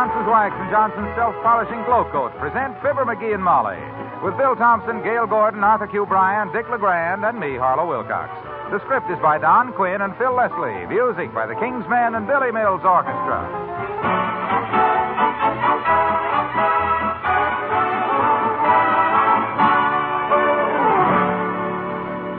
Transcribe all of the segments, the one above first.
Johnson's Wax and Johnson's Self-Polishing Glow Coat present Fibber McGee and Molly with Bill Thompson, Gale Gordon, Arthur Q. Bryan, Dick LeGrand, and me, Harlow Wilcox. The script is by Don Quinn and Phil Leslie. Music by the King's Men and Billy Mills Orchestra.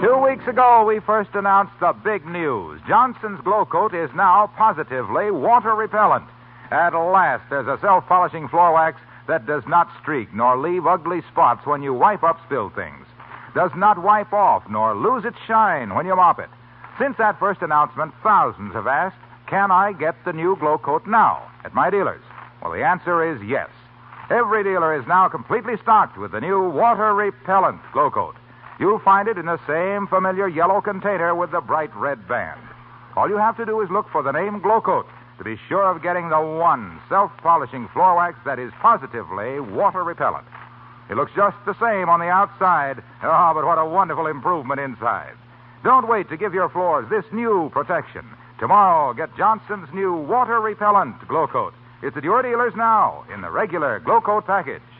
Two weeks ago, we first announced the big news. Johnson's Glow Coat is now positively water repellent. At last, there's a self polishing floor wax that does not streak nor leave ugly spots when you wipe up spilled things, does not wipe off nor lose its shine when you mop it. Since that first announcement, thousands have asked, Can I get the new Glow Coat now at my dealers? Well, the answer is yes. Every dealer is now completely stocked with the new water repellent Glow Coat. You'll find it in the same familiar yellow container with the bright red band. All you have to do is look for the name Glow Coat to be sure of getting the one self polishing floor wax that is positively water repellent. It looks just the same on the outside. Oh, but what a wonderful improvement inside. Don't wait to give your floors this new protection. Tomorrow, get Johnson's new water repellent Glow Coat. It's at your dealers now in the regular Glow Coat package.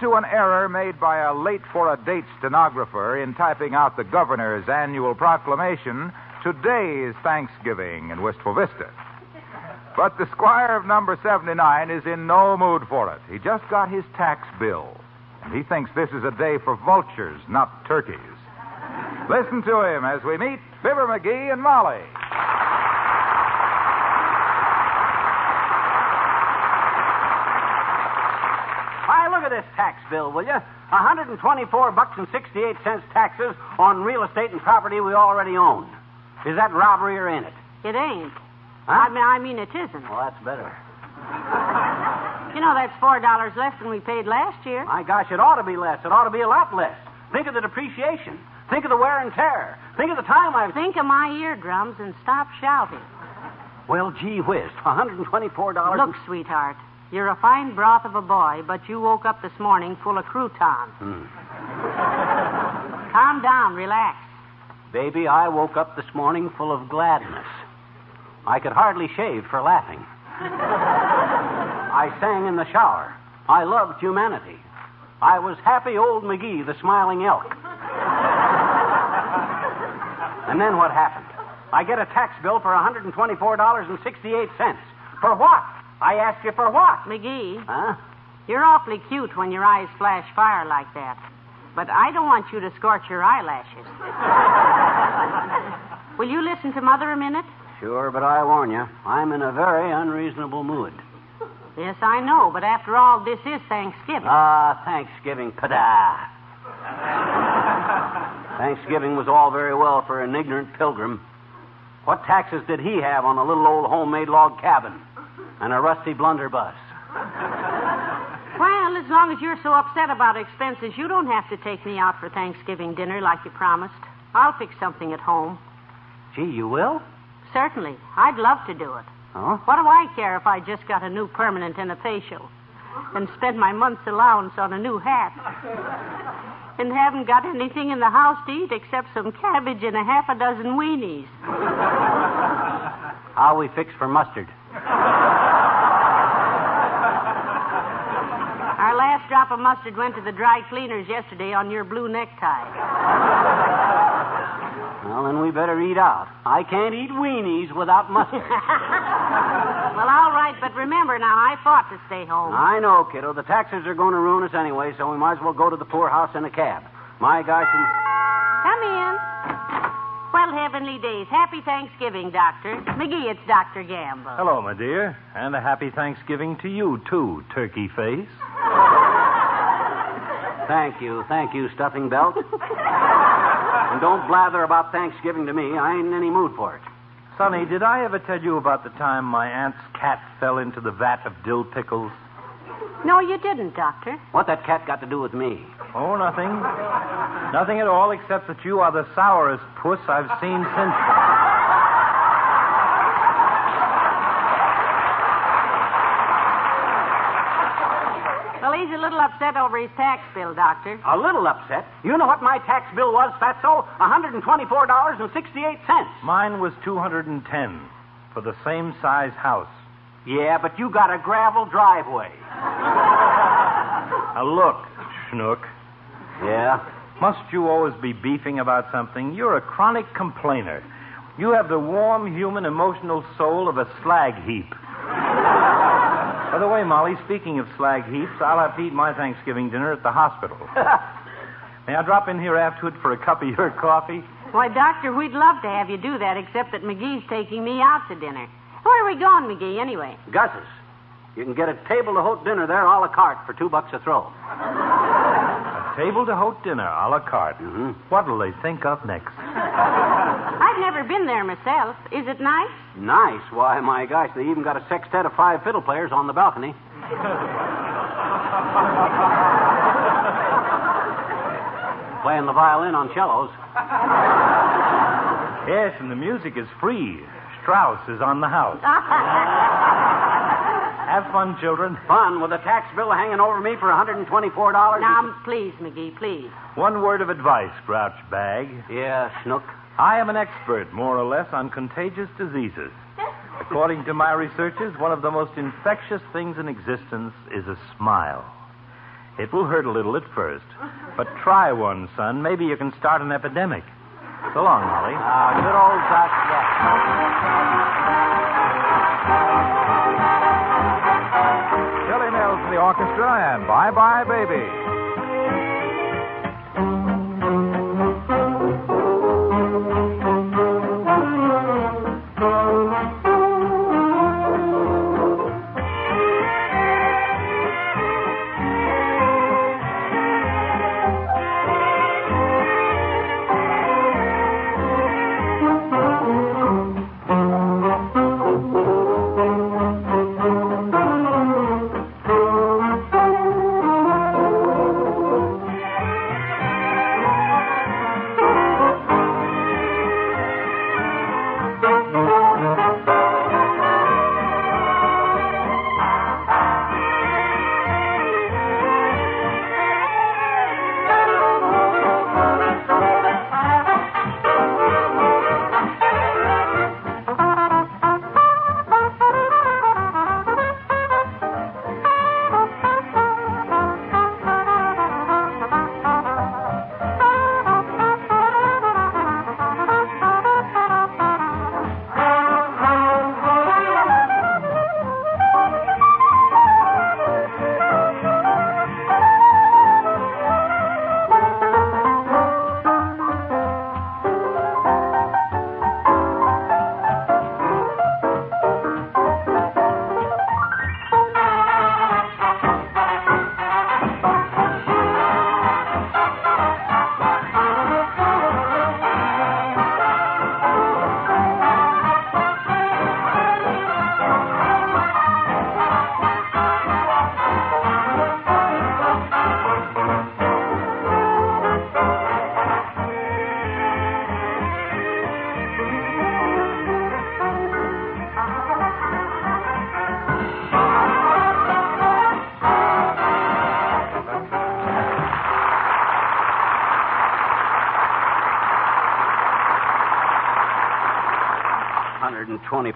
To an error made by a late for a date stenographer in typing out the governor's annual proclamation, today is Thanksgiving in Wistful Vista. But the squire of number 79 is in no mood for it. He just got his tax bill, and he thinks this is a day for vultures, not turkeys. Listen to him as we meet Fibber McGee and Molly. Why, look at this tax bill, will you? 124 bucks and 68 cents taxes on real estate and property we already own. Is that robbery or ain't it? It ain't. Huh? I mean, I mean, it isn't. Well, that's better. You know, that's four dollars less than we paid last year. My gosh, it ought to be less. It ought to be a lot less. Think of the depreciation. Think of the wear and tear. Think of the time I've. Think of my eardrums and stop shouting. Well, gee whiz, $124. Look, sweetheart, you're a fine broth of a boy, but you woke up this morning full of croutons. Hmm. Calm down, relax. Baby, I woke up this morning full of gladness. I could hardly shave for laughing. I sang in the shower. I loved humanity. I was happy old McGee, the smiling elk. and then what happened? I get a tax bill for $124.68. For what? I asked you for what? McGee, Huh? you're awfully cute when your eyes flash fire like that. But I don't want you to scorch your eyelashes. Will you listen to Mother a minute? Sure, but I warn you, I'm in a very unreasonable mood. Yes, I know, but after all, this is Thanksgiving. Ah, Thanksgiving, pada. Thanksgiving was all very well for an ignorant pilgrim. What taxes did he have on a little old homemade log cabin and a rusty blunderbuss? Well, as long as you're so upset about expenses, you don't have to take me out for Thanksgiving dinner like you promised. I'll fix something at home. Gee, you will? Certainly. I'd love to do it. Huh? What do I care if I just got a new permanent and a facial? And spent my month's allowance on a new hat. And haven't got anything in the house to eat except some cabbage and a half a dozen weenies. How we fix for mustard? Our last drop of mustard went to the dry cleaners yesterday on your blue necktie. Well, then we better eat out. I can't eat weenies without mustard. Well, all right, but remember now, I fought to stay home. I know, kiddo. The taxes are going to ruin us anyway, so we might as well go to the poorhouse in a cab. My gosh, and... Come in. Well, heavenly days. Happy Thanksgiving, Doctor. McGee, it's Dr. Gamble. Hello, my dear. And a happy Thanksgiving to you, too, turkey face. Thank you, thank you, stuffing belt. and don't blather about Thanksgiving to me. I ain't in any mood for it. Sonny, did I ever tell you about the time my aunt's cat fell into the vat of dill pickles? No, you didn't, Doctor. What that cat got to do with me? Oh, nothing. Nothing at all, except that you are the sourest puss I've seen since upset over his tax bill, Doctor. A little upset. You know what my tax bill was, Fatso? $124.68. Mine was 210 for the same size house. Yeah, but you got a gravel driveway. Now, look, Schnook. Yeah? Must you always be beefing about something? You're a chronic complainer. You have the warm, human, emotional soul of a slag heap. By the way, Molly, speaking of slag heaps, I'll have to eat my Thanksgiving dinner at the hospital. May I drop in here afterward for a cup of your coffee? Why, Doctor, we'd love to have you do that, except that McGee's taking me out to dinner. Where are we going, McGee, anyway? Gus's. You can get a table d'hote dinner there, a la carte, for two bucks a throw. A table d'hote dinner, a la carte. Mhm. What'll they think of next? I've never been there myself. Is it nice? Nice. Why, my gosh, they even got a sextet of five fiddle players on the balcony. Playing the violin on cellos. Yes, and the music is free. Strauss is on the house. Have fun, children. Fun with a tax bill hanging over me for $124. now, please, McGee, please. One word of advice, Grouch Bag. Yeah, Snook. I am an expert, more or less, on contagious diseases. According to my researches, one of the most infectious things in existence is a smile. It will hurt a little at first, but try one, son. Maybe you can start an epidemic. So long, Molly. Ah, good old Doc Jack. Billy Mills to the orchestra and Bye Bye Baby.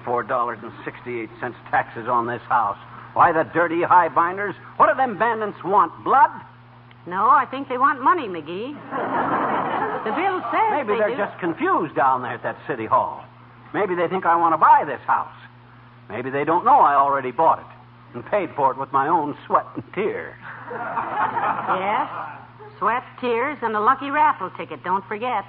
$124.68 taxes on this house. Why, the dirty highbinders? What do them bandits want? Blood? No, I think they want money, McGee. the bill says Maybe they they're do. just confused down there at that city hall. Maybe they think I want to buy this house. Maybe they don't know I already bought it and paid for it with my own sweat and tears. Yes. Sweat, tears, and a lucky raffle ticket, don't forget.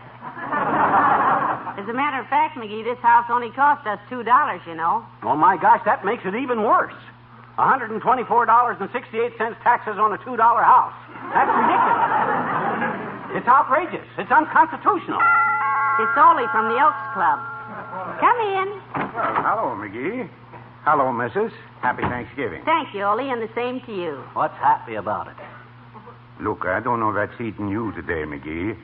As a matter of fact, McGee, this house only cost us $2, you know. Oh, my gosh, that makes it even worse. $124.68 taxes on a $2 house. That's ridiculous. It's outrageous. It's unconstitutional. It's Ole from the Elks Club. Come in. Well, hello, McGee. Hello, Mrs. Happy Thanksgiving. Thank you, Ole, and the same to you. What's happy about it? Look, I don't know what's eating you today, McGee,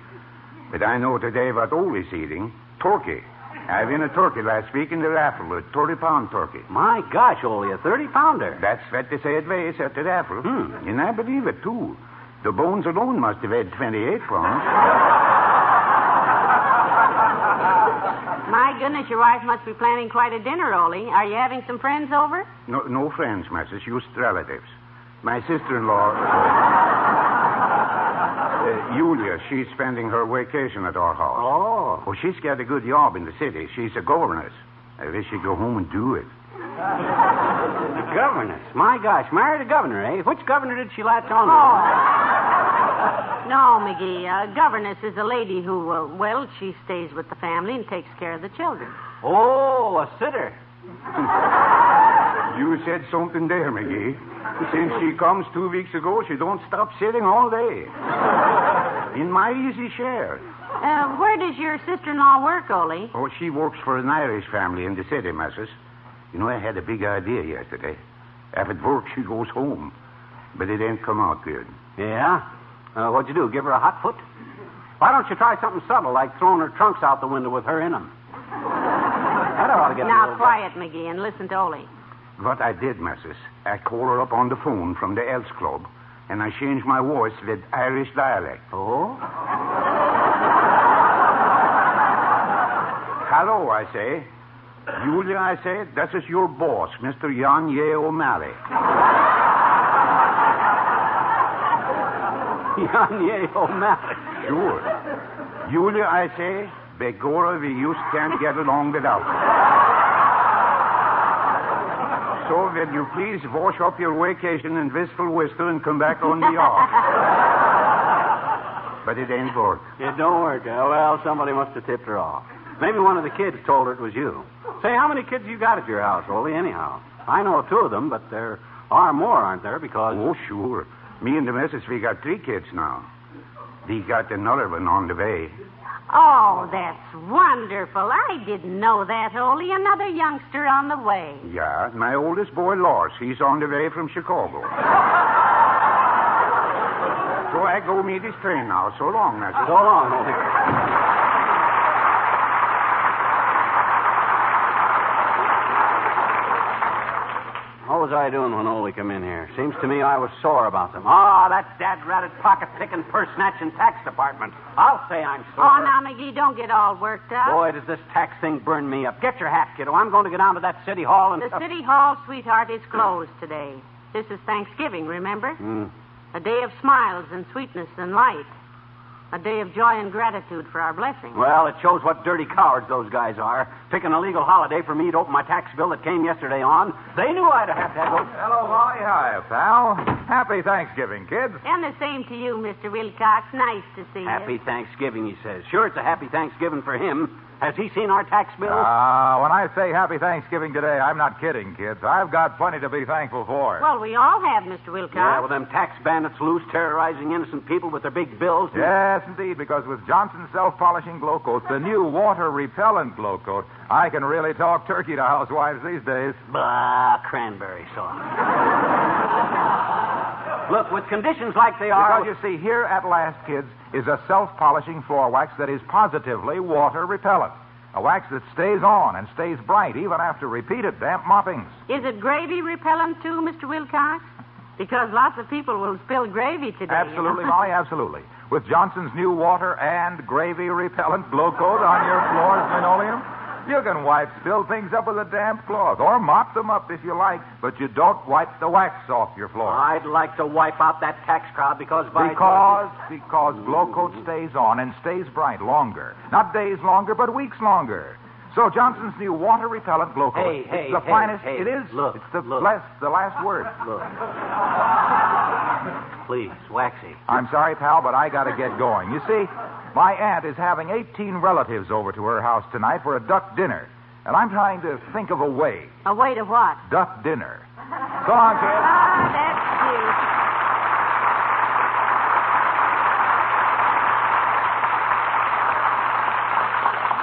but I know today what Ole's eating. Turkey. I won a turkey last week in the raffle, a 30 pound turkey. My gosh, Ole, a 30 pounder. That's what they say it weighs at the raffle. Hmm. And I believe it, too. The bones alone must have weighed 28 pounds. My goodness, your wife must be planning quite a dinner, Ole. Are you having some friends over? No, no friends, Mrs. Just relatives. My sister-in-law, uh, Julia, she's spending her vacation at our house. Oh. Well, she's got a good job in the city. She's a governess. I wish she'd go home and do it. The governess. My gosh, married a governor, eh? Which governor did she latch on to? Oh. No, McGee. A governess is a lady who, uh, well, she stays with the family and takes care of the children. Oh, a sitter. You said something there, McGee. Since she comes two weeks ago, she don't stop sitting all day. In my easy chair. Uh, where does your sister-in-law work, Ole? Oh, she works for an Irish family in the city, Mrs. You know, I had a big idea yesterday. If it works, she goes home. But it ain't come out good. Yeah? Uh, what'd you do? Give her a hot foot? Why don't you try something subtle, like throwing her trunks out the window with her in them? That ought to get Now, old- quiet, McGee, and listen to Ole. What I did, Mrs., I called her up on the phone from the Elks Club, and I change my voice with Irish dialect. Oh? Hello, I say. Julia, I say, this is your boss, Mr. Jan Ye O'Malley. Yanye O'Malley. Sure. Julia, I say, Begorra, we just can't get along without you. So, will you please wash up your vacation in Wistful Whistle and come back on the yard? but it ain't work. It don't work. Uh, well, somebody must have tipped her off. Maybe one of the kids told her it was you. Say, how many kids you got at your house, Ole, anyhow? I know two of them, but there are more, aren't there? Because. Oh, sure. Me and the missus, we got three kids now. We got another one on the way. Oh, that's wonderful. I didn't know that, Ole. Another youngster on the way. Yeah, my oldest boy, Lars, he's on the way from Chicago. so I go meet his train now. So long, missus. So long, Ole. Was I doing when Ole come in here? Seems to me I was sore about them. Ah, that dad-ratted pocket-picking, purse-snatching tax department. I'll say I'm sore. Oh, now, McGee, don't get all worked up. Boy, does this tax thing burn me up. Get your hat, kiddo. I'm going to go down to that city hall and... The City Hall, sweetheart, is closed today. This is Thanksgiving, remember? Hmm. A day of smiles and sweetness and light. A day of joy and gratitude for our blessings. Well, it shows what dirty cowards those guys are. Picking a legal holiday for me to open my tax bill that came yesterday on. They knew I'd have to have those... Hello, Molly. Hi, pal. Happy Thanksgiving, kids. And the same to you, Mr. Wilcox. Nice to see you. Happy. Thanksgiving, he says. Sure, it's a happy Thanksgiving for him. Has he seen our tax bill? Ah, when I say happy Thanksgiving today, I'm not kidding, kids. I've got plenty to be thankful for. Well, we all have, Mr. Wilcox. yeah, well, them tax bandits loose terrorizing innocent people with their big bills. Yes, indeed, because with Johnson's self-polishing glow coat, the new water-repellent glow coat, I can really talk turkey to housewives these days. Bah, cranberry sauce. Look, with conditions like they are. Because you see, here at last, kids, is a self-polishing floor wax that is positively water-repellent. A wax that stays on and stays bright even after repeated damp moppings. Is it gravy repellent, too, Mr. Wilcox? Because lots of people will spill gravy today. you know. Absolutely, Molly, absolutely. With Johnson's new water and gravy repellent glow coat on your floor's linoleum, you can wipe spilled things up with a damp cloth or mop them up if you like, but you don't wipe the wax off your floor. I'd like to wipe out that tax crowd because by Because, because glow coat stays on and stays bright longer. Not days longer, but weeks longer. So Johnson's new water repellent glow coat. Hey, hey, it's the hey, finest. hey, it is. look, it's the look. last, the last word. Look. Please, Waxy. I'm sorry, pal, but I got to get going. You see, My aunt is having 18 relatives over to her house tonight for a duck dinner. And I'm trying to think of a way. A way to what? Duck dinner. So long, kid. Ah, that's cute.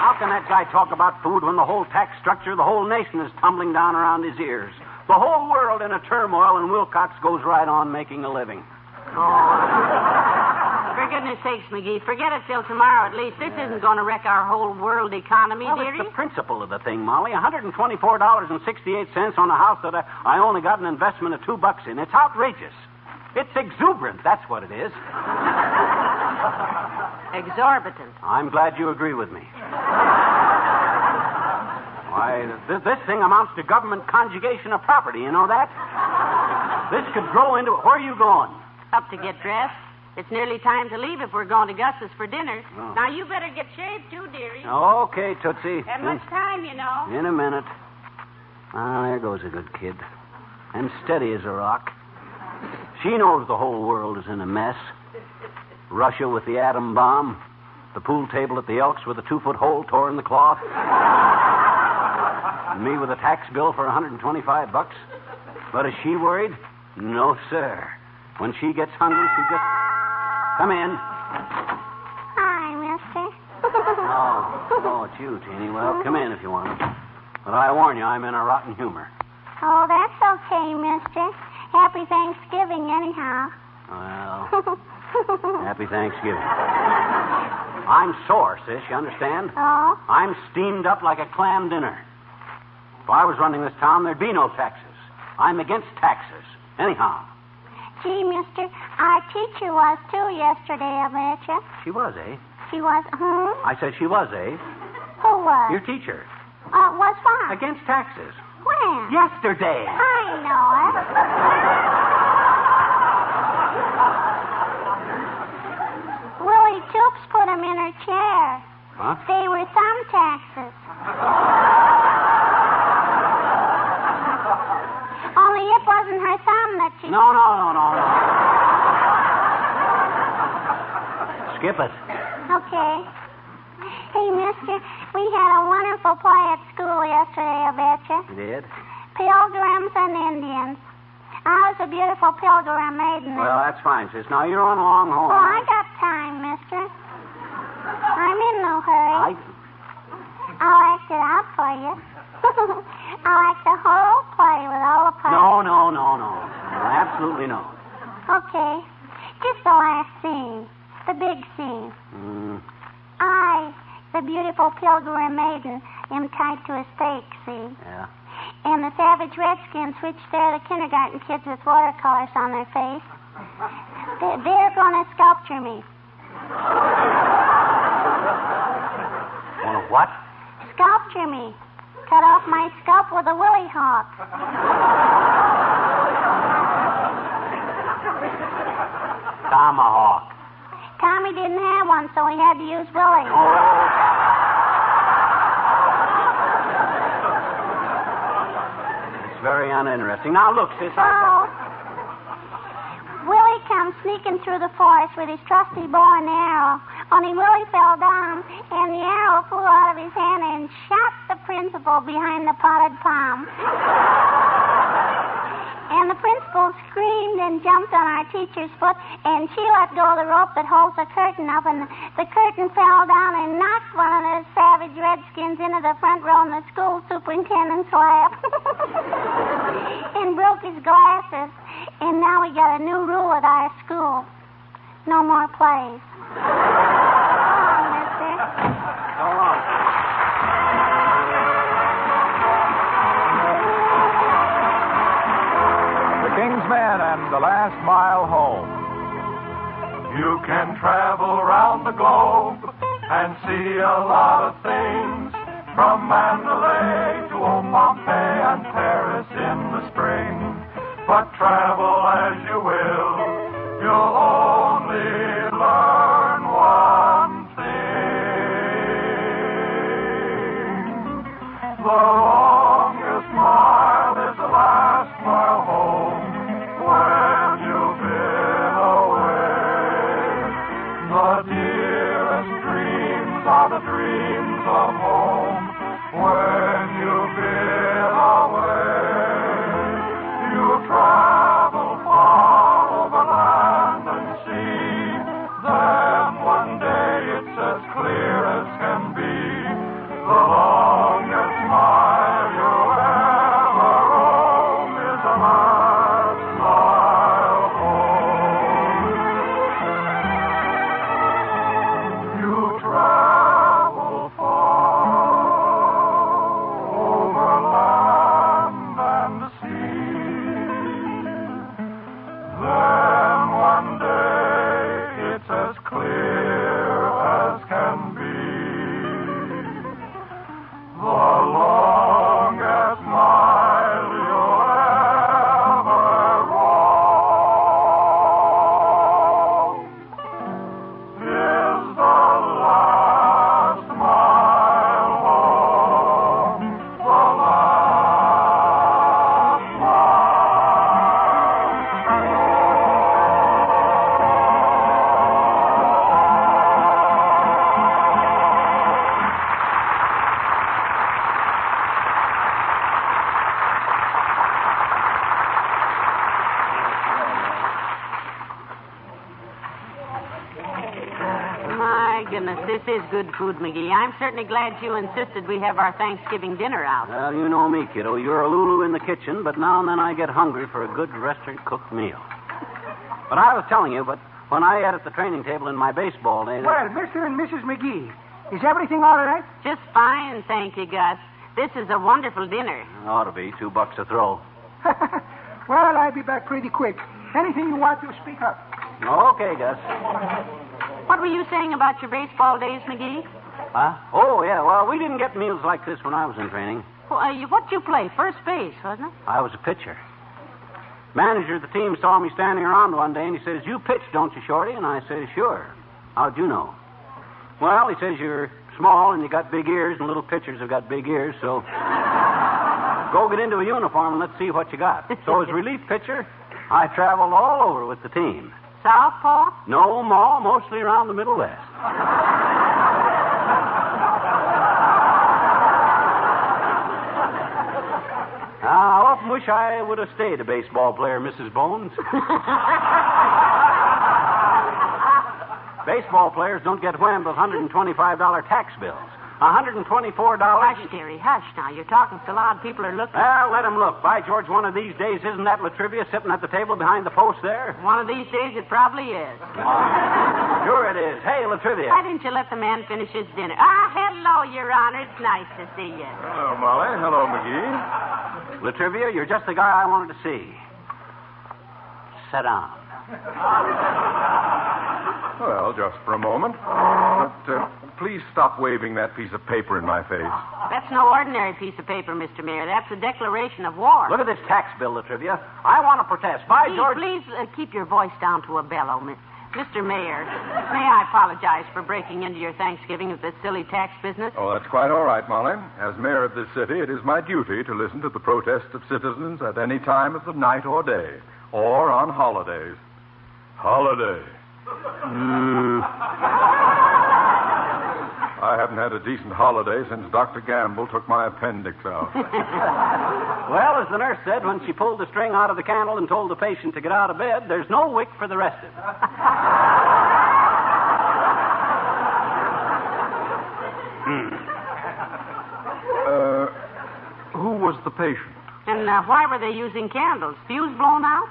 How can that guy talk about food when the whole tax structure, the whole nation is tumbling down around his ears? The whole world in a turmoil, and Wilcox goes right on making a living. For goodness sakes, McGee, forget it till tomorrow at least. This isn't going to wreck our whole world economy, Well, dearie. it's the principle of the thing, Molly. $124.68 on a house that I, I only got an investment of two bucks in. It's outrageous. It's exuberant, that's what it is. Exorbitant. I'm glad you agree with me. Why, th- this thing amounts to government conjugation of property, you know that? This could grow into. Where are you going? Up to get dressed. It's nearly time to leave if we're going to Gus's for dinner. Oh. Now, you better get shaved, too, dearie. Okay, Tootsie. Have much time, you know. In a minute. Ah, there goes a good kid. And steady as a rock. She knows the whole world is in a mess. Russia with the atom bomb. The pool table at the Elks with a two foot hole tore in the cloth. and me with a tax bill for 125 bucks. But is she worried? No, sir. When she gets hungry, she just. Come in. Hi, mister. Oh, oh, it's you, Teeny. Well, mm-hmm. come in if you want. But I warn you, I'm in a rotten humor. Oh, that's okay, mister. Happy Thanksgiving, anyhow. Well, happy Thanksgiving. I'm sore, sis, you understand? oh? I'm steamed up like a clam dinner. If I was running this town, there'd be no taxes. I'm against taxes. Anyhow, Gee, mister, our teacher was too yesterday, I betcha. she was, eh? She was, hmm? I said she was, eh? Who was? Your teacher. Uh, was what? Against taxes. When? Yesterday. I know it. Willie Toops put him in her chair. Huh? They were thumb taxes. Only it wasn't her thumb that she. No, no, no, no, no. Skip it. Okay. Hey, mister, we had a wonderful play at school yesterday, I betcha. You did? Pilgrims and Indians. I was a beautiful pilgrim maiden. Well, that's fine, sis. Now you're on along home. Oh, I got time, mister. I'm in no hurry. I... I'll act it out for you. I'll act the whole play with all the parts. No, no, no, no. Absolutely no. Okay. Just the last scene. The big scene. Mm, I, the beautiful pilgrim maiden, am tied to a stake, see? yeah. And the savage redskins, which they're the kindergarten kids with watercolors on their face, they're, they're going to sculpture me. Wanna what? Sculpture me. Cut off my scalp with a willy hawk. Tomahawk. Tommy didn't have one, so he had to use Willie. Oh, it's very uninteresting. Now, look, sis, I... Oh. Willie comes sneaking through the forest with his trusty bow and arrow. Only Willie fell down, and the arrow flew out of his hand and shot the principal behind the potted palm. and the principal screamed and jumped on our teacher's foot, and she let go of the rope that holds the curtain up, and the curtain fell down and knocked one of the savage redskins into the front row in the school superintendent's lap. and broke his glasses. And now we got a new rule at our school. No more plays. Men and the Last Mile Home. You can travel around the globe and see a lot of things. From Mandalay to old Pompeii and Paris in the spring. But travel is good food, McGee. I'm certainly glad you insisted we have our Thanksgiving dinner out. Well, you know me, kiddo. You're a Lulu in the kitchen, but now and then I get hungry for a good restaurant cooked meal. But I was telling you, but when I ate at the training table in my baseball days. Well, Mr. and Mrs. McGee, is everything all right? Just fine, thank you, Gus. This is a wonderful dinner. Ought to be. Two bucks a throw. well, I'll be back pretty quick. Anything you want to speak up. Okay, Gus. What were you saying about your baseball days, McGee? Huh? Oh, yeah. Well, we didn't get meals like this when I was in training. Well, uh, you, what'd you play? First base, wasn't it? I was a pitcher. Manager of the team saw me standing around one day and he says, You pitch, don't you, Shorty? And I said, Sure. How'd you know? Well, he says, You're small and you got big ears, and little pitchers have got big ears, so go get into a uniform and let's see what you got. So, as relief pitcher, I traveled all over with the team. Southpaw? No more, mostly around the Middle West. I often wish I would have stayed a baseball player, Mrs. Bones. baseball players don't get whammed with $125 tax bills. $124. Hush, dearie, hush now. You're talking so loud people are looking. Well, let 'em look. By George, one of these days, isn't that La Trivia sitting at the table behind the post there? One of these days it probably is. Sure it is. Hey, La Trivia. Why didn't you let the man finish his dinner? Ah, hello, Your Honor. It's nice to see you. Hello, Molly. Hello, McGee. La Trivia, you're just the guy I wanted to see. Sit down. Well, just for a moment. But uh, please stop waving that piece of paper in my face. That's no ordinary piece of paper, Mr. Mayor. That's a declaration of war. Look at this tax bill, La Trivia. I want to protest. By please, George. please uh, keep your voice down to a bellow, Mi- Mr. Mayor. May I apologize for breaking into your Thanksgiving with this silly tax business? Oh, that's quite all right, Molly. As mayor of this city, it is my duty to listen to the protests of citizens at any time of the night or day, or on holidays. Holiday. I haven't had a decent holiday since Dr. Gamble took my appendix out. Well, as the nurse said when she pulled the string out of the candle and told the patient to get out of bed, there's no wick for the rest of it. Uh, who was the patient? And uh, why were they using candles? Fuse blown out?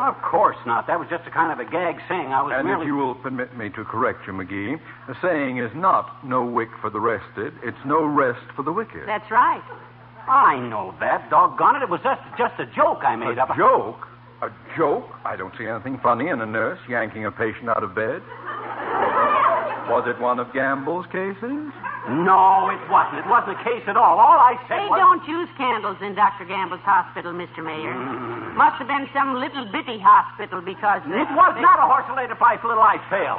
Of course not. That was just a kind of a gag saying. I was And merely. if you will permit me to correct you, McGee, the saying is not no wick for the rested, it's no rest for the wicked. That's right. I know that. Doggone it. It was just, just a joke I made a up. A joke? A joke? I don't see anything funny in a nurse yanking a patient out of bed. Was it one of Gamble's cases? No, it wasn't. It wasn't a case at all. All I said They was. don't use candles in Dr. Gamble's hospital, Mr. Mayor. Must have been some little bitty hospital because. It was not a horse related price little ice pail.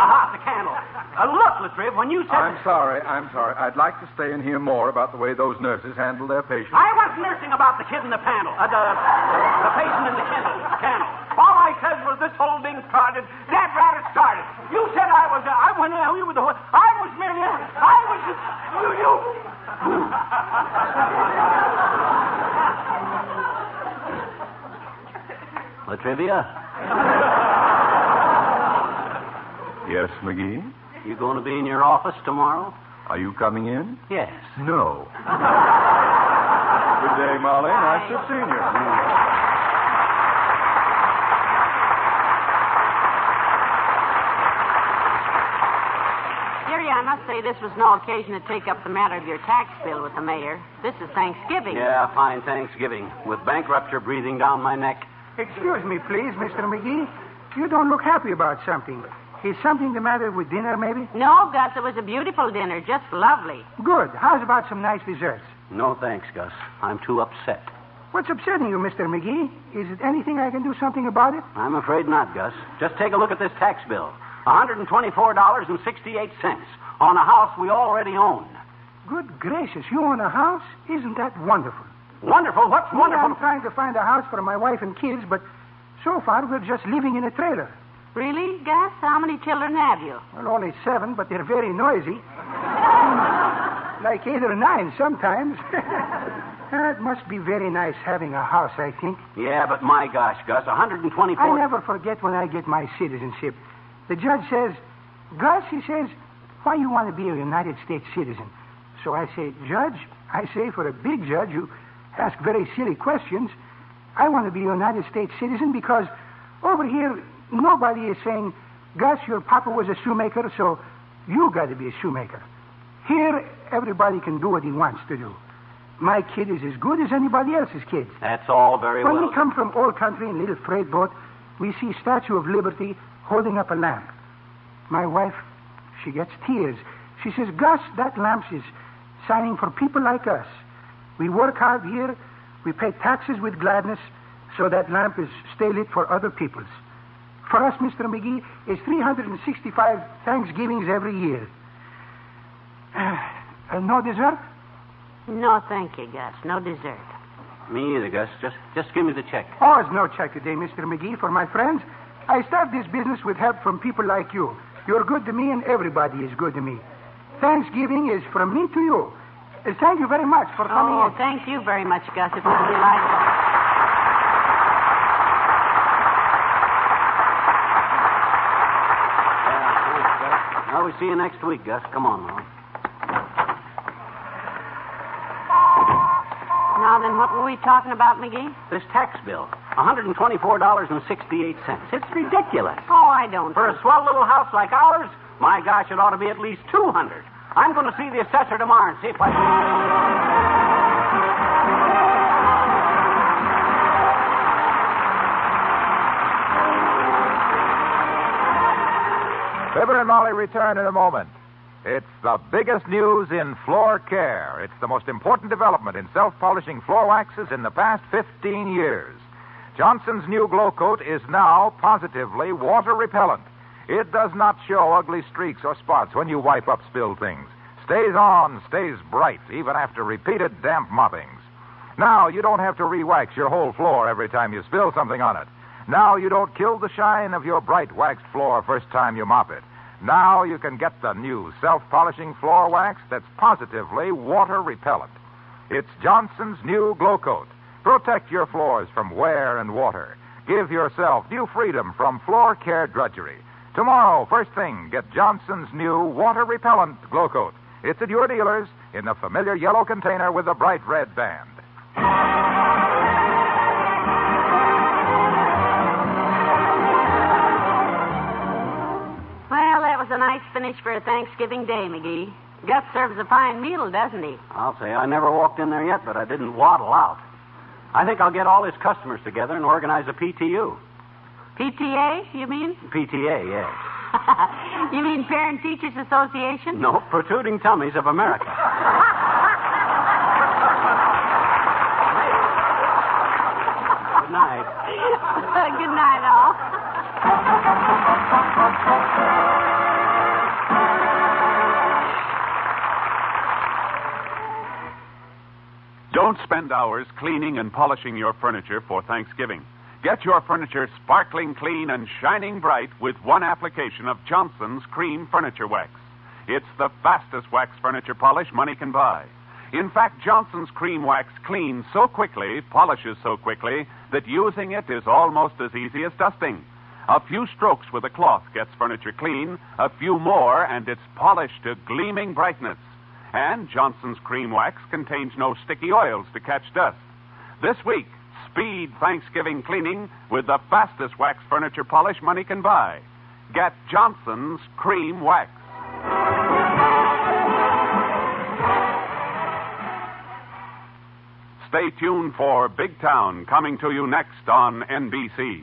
Aha, the candle. Uh, look, Latriv, when you said. I'm sorry, I'm sorry. I'd like to stay and hear more about the way those nurses handle their patients. I wasn't nursing about the kid in the panel. Uh, the, the patient in the kennel. Candle. All I was this whole thing started. That rabbit started. You said I was. Uh, I went out. You were the. whole- I was merely. I was. You. You. La Trivia? Yes, McGee? You going to be in your office tomorrow? Are you coming in? Yes. No. Good day, Molly. Nice to have seen you. Jerry, I must say this was no occasion to take up the matter of your tax bill with the mayor. This is Thanksgiving. Yeah, fine Thanksgiving. With bankruptcy breathing down my neck. Excuse me, please, Mr. McGee. You don't look happy about something. Is something the matter with dinner, maybe? No, Gus, it was a beautiful dinner. Just lovely. Good. How's about some nice desserts? No thanks, Gus. I'm too upset. What's upsetting you, Mr. McGee? Is it anything I can do something about it? I'm afraid not, Gus. Just take a look at this tax bill. $124.68 on a house we already own. Good gracious, you own a house? Isn't that wonderful? Wonderful? What's Well, wonderful? I'm trying to find a house for my wife and kids, but so far we're just living in a trailer. Really, Gus? How many children have you? Well, only seven, but they're very noisy. like eight or nine sometimes. it must be very nice having a house, I think. Yeah, but my gosh, Gus, 124. I never forget when I get my citizenship. The judge says, Gus, he says, why you want to be a United States citizen? So I say, Judge, I say for a big judge who asks very silly questions, I want to be a United States citizen because over here nobody is saying, Gus, your papa was a shoemaker, so you got to be a shoemaker. Here, everybody can do what he wants to do. My kid is as good as anybody else's kid. That's all very When well. When we come from old country in little freight boat, we see Statue of Liberty holding up a lamp. My wife, she gets tears. She says, Gus, that lamp is signing for people like us. We work hard here, we pay taxes with gladness, so that lamp is stay lit for other peoples. For us, Mr. McGee, it's 365 Thanksgivings every year. Uh, no dessert? No, thank you, Gus. No dessert. Me either, Gus. Just, just give me the check. Oh, it's no check today, Mr. McGee, for my friends. I start this business with help from people like you. You're good to me, and everybody is good to me. Thanksgiving is from me to you. Uh, thank you very much for coming Oh, in. thank you very much, Gus. It was delightful. Yeah, thanks, Gus. We see you next week, Gus. Come on, Molly. Now then, what were we talking about, McGee? This tax bill, $124.68. It's ridiculous. Oh, I don't. For a swell little house like ours, my gosh, it ought to be at least 200. I'm going to see the assessor tomorrow and see if I can. Fibber and Molly return in a moment. It's the biggest news in floor care. It's the most important development in self polishing floor waxes in the past 15 years. Johnson's new Glow Coat is now positively water repellent. It does not show ugly streaks or spots when you wipe up spilled things. Stays on, stays bright, even after repeated damp moppings. Now you don't have to re-wax your whole floor every time you spill something on it. Now you don't kill the shine of your bright waxed floor first time you mop it. Now you can get the new self-polishing floor wax that's positively water repellent. It's Johnson's new Glow Coat. Protect your floors from wear and water. Give yourself new freedom from floor care drudgery. Tomorrow, first thing, get Johnson's new water repellent Glow Coat. It's at your dealers in the familiar yellow container with the bright red band. Well, that was a nice finish for a Thanksgiving day, McGee. Gus serves a fine meal, doesn't he? I'll say I never walked in there yet, but I didn't waddle out. I think I'll get all his customers together and organize a PTU. PTA, you mean? PTA, yes. you mean Parent Teachers Association? No, Protruding Tummies of America. Good night. Good night, all. Don't spend hours cleaning and polishing your furniture for Thanksgiving. Get your furniture sparkling clean and shining bright with one application of Johnson's Cream Furniture Wax. It's the fastest wax furniture polish money can buy. In fact, Johnson's Cream Wax cleans so quickly, polishes so quickly, that using it is almost as easy as dusting. A few strokes with a cloth gets furniture clean, a few more, and it's polished to gleaming brightness. And Johnson's Cream Wax contains no sticky oils to catch dust. This week, speed Thanksgiving cleaning with the fastest wax furniture polish money can buy. Get Johnson's Cream Wax. Stay tuned for Big Town coming to you next on NBC.